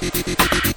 Música